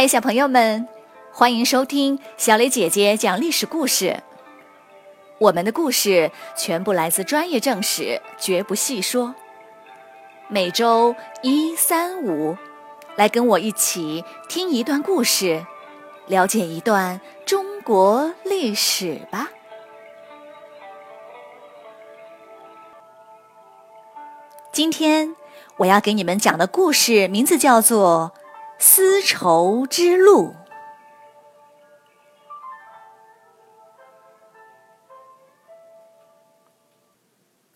嗨，小朋友们，欢迎收听小雷姐姐讲历史故事。我们的故事全部来自专业正史，绝不细说。每周一、三、五，来跟我一起听一段故事，了解一段中国历史吧。今天我要给你们讲的故事名字叫做。丝绸之路。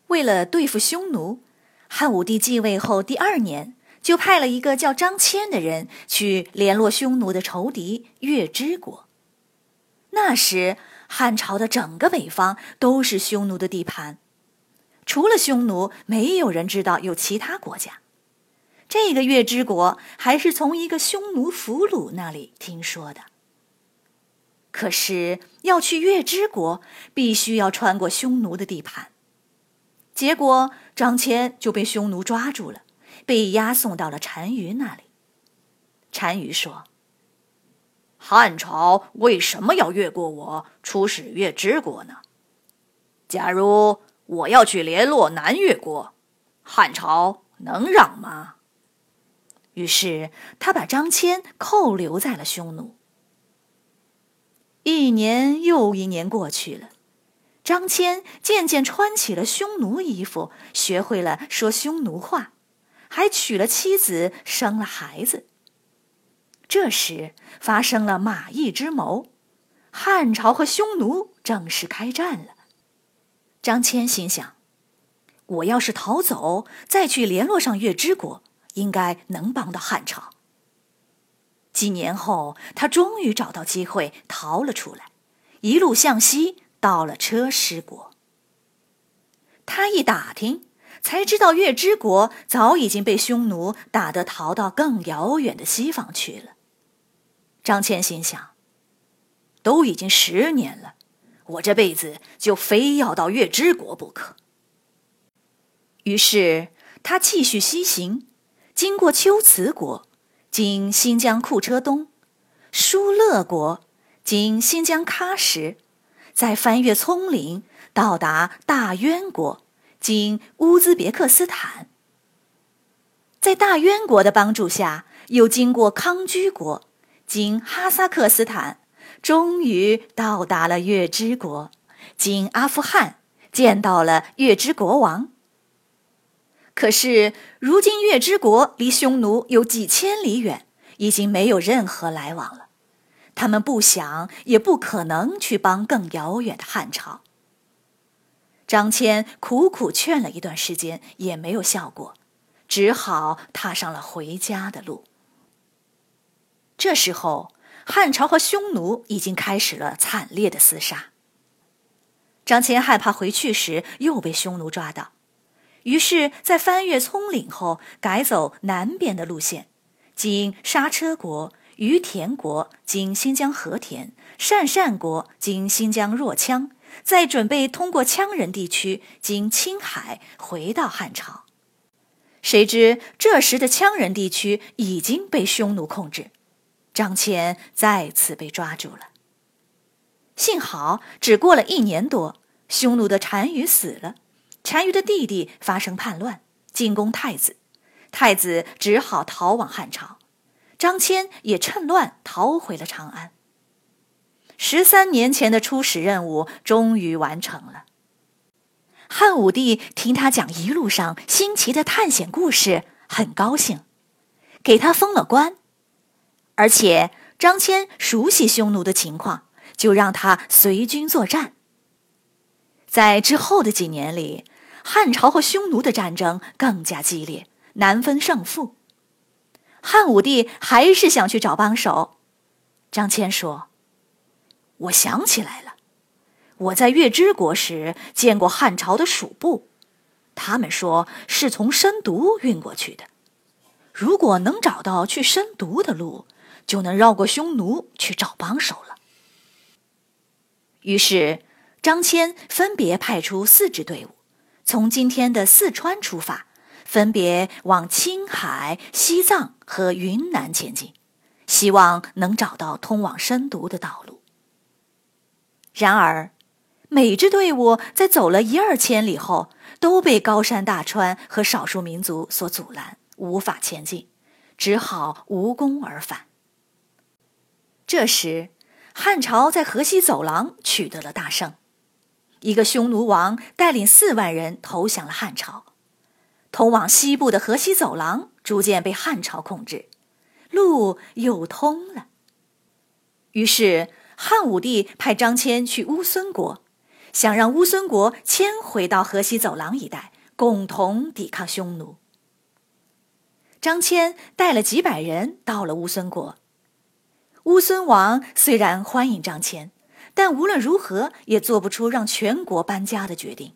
为了对付匈奴，汉武帝继位后第二年，就派了一个叫张骞的人去联络匈奴的仇敌月支国。那时，汉朝的整个北方都是匈奴的地盘，除了匈奴，没有人知道有其他国家。这个月之国还是从一个匈奴俘虏那里听说的。可是要去月之国，必须要穿过匈奴的地盘。结果张骞就被匈奴抓住了，被押送到了单于那里。单于说：“汉朝为什么要越过我，出使月之国呢？假如我要去联络南越国，汉朝能让吗？”于是他把张骞扣留在了匈奴。一年又一年过去了，张骞渐渐穿起了匈奴衣服，学会了说匈奴话，还娶了妻子，生了孩子。这时发生了马邑之谋，汉朝和匈奴正式开战了。张骞心想：我要是逃走，再去联络上月之国。应该能帮到汉朝。几年后，他终于找到机会逃了出来，一路向西，到了车师国。他一打听，才知道月之国早已经被匈奴打得逃到更遥远的西方去了。张骞心想：都已经十年了，我这辈子就非要到月之国不可。于是他继续西行。经过龟兹国，经新疆库车东，疏勒国，经新疆喀什，再翻越葱岭，到达大渊国，经乌兹别克斯坦。在大渊国的帮助下，又经过康居国，经哈萨克斯坦，终于到达了月支国，经阿富汗，见到了月支国王。可是，如今月之国离匈奴有几千里远，已经没有任何来往了。他们不想，也不可能去帮更遥远的汉朝。张骞苦苦劝了一段时间，也没有效果，只好踏上了回家的路。这时候，汉朝和匈奴已经开始了惨烈的厮杀。张骞害怕回去时又被匈奴抓到。于是，在翻越葱岭后，改走南边的路线，经莎车国、于田国，经新疆和田、鄯善国，经新疆若羌，再准备通过羌人地区，经青海回到汉朝。谁知这时的羌人地区已经被匈奴控制，张骞再次被抓住了。幸好只过了一年多，匈奴的单于死了。单于的弟弟发生叛乱，进攻太子，太子只好逃往汉朝。张骞也趁乱逃回了长安。十三年前的出使任务终于完成了。汉武帝听他讲一路上新奇的探险故事，很高兴，给他封了官。而且张骞熟悉匈奴的情况，就让他随军作战。在之后的几年里。汉朝和匈奴的战争更加激烈，难分胜负。汉武帝还是想去找帮手。张骞说：“我想起来了，我在月支国时见过汉朝的属部，他们说是从深毒运过去的。如果能找到去深毒的路，就能绕过匈奴去找帮手了。”于是，张骞分别派出四支队伍。从今天的四川出发，分别往青海、西藏和云南前进，希望能找到通往深毒的道路。然而，每支队伍在走了一二千里后，都被高山大川和少数民族所阻拦，无法前进，只好无功而返。这时，汉朝在河西走廊取得了大胜，一个匈奴王带领四万人投降了汉朝，通往西部的河西走廊逐渐被汉朝控制，路又通了。于是，汉武帝派张骞去乌孙国，想让乌孙国迁回到河西走廊一带，共同抵抗匈奴。张骞带了几百人到了乌孙国。乌孙王虽然欢迎张骞，但无论如何也做不出让全国搬家的决定。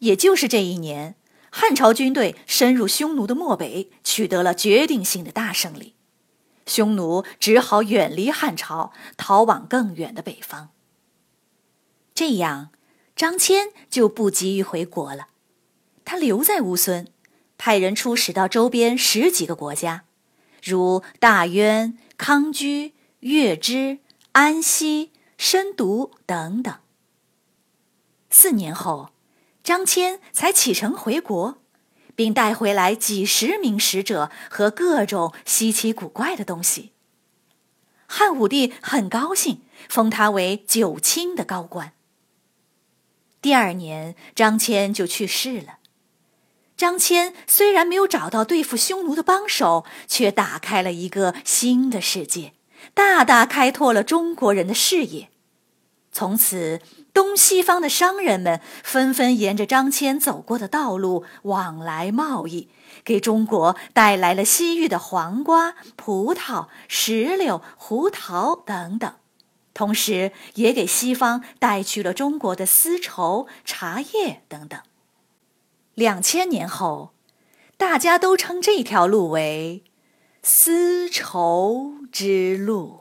也就是这一年，汉朝军队深入匈奴的漠北，取得了决定性的大胜利，匈奴只好远离汉朝，逃往更远的北方。这样，张骞就不急于回国了，他留在乌孙，派人出使到周边十几个国家，如大渊。康居、月支、安西、深读等等。四年后，张骞才启程回国，并带回来几十名使者和各种稀奇古怪的东西。汉武帝很高兴，封他为九卿的高官。第二年，张骞就去世了。张骞虽然没有找到对付匈奴的帮手，却打开了一个新的世界，大大开拓了中国人的视野。从此，东西方的商人们纷纷沿着张骞走过的道路往来贸易，给中国带来了西域的黄瓜、葡萄、石榴、胡桃等等，同时也给西方带去了中国的丝绸、茶叶等等。两千年后，大家都称这条路为“丝绸之路”。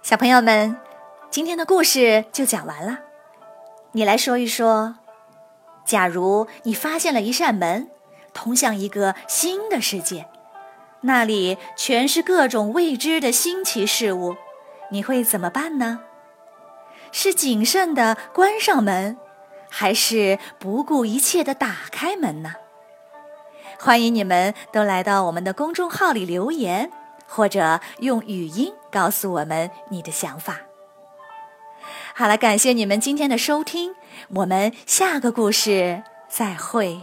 小朋友们，今天的故事就讲完了。你来说一说，假如你发现了一扇门，通向一个新的世界。那里全是各种未知的新奇事物，你会怎么办呢？是谨慎的关上门，还是不顾一切的打开门呢？欢迎你们都来到我们的公众号里留言，或者用语音告诉我们你的想法。好了，感谢你们今天的收听，我们下个故事再会。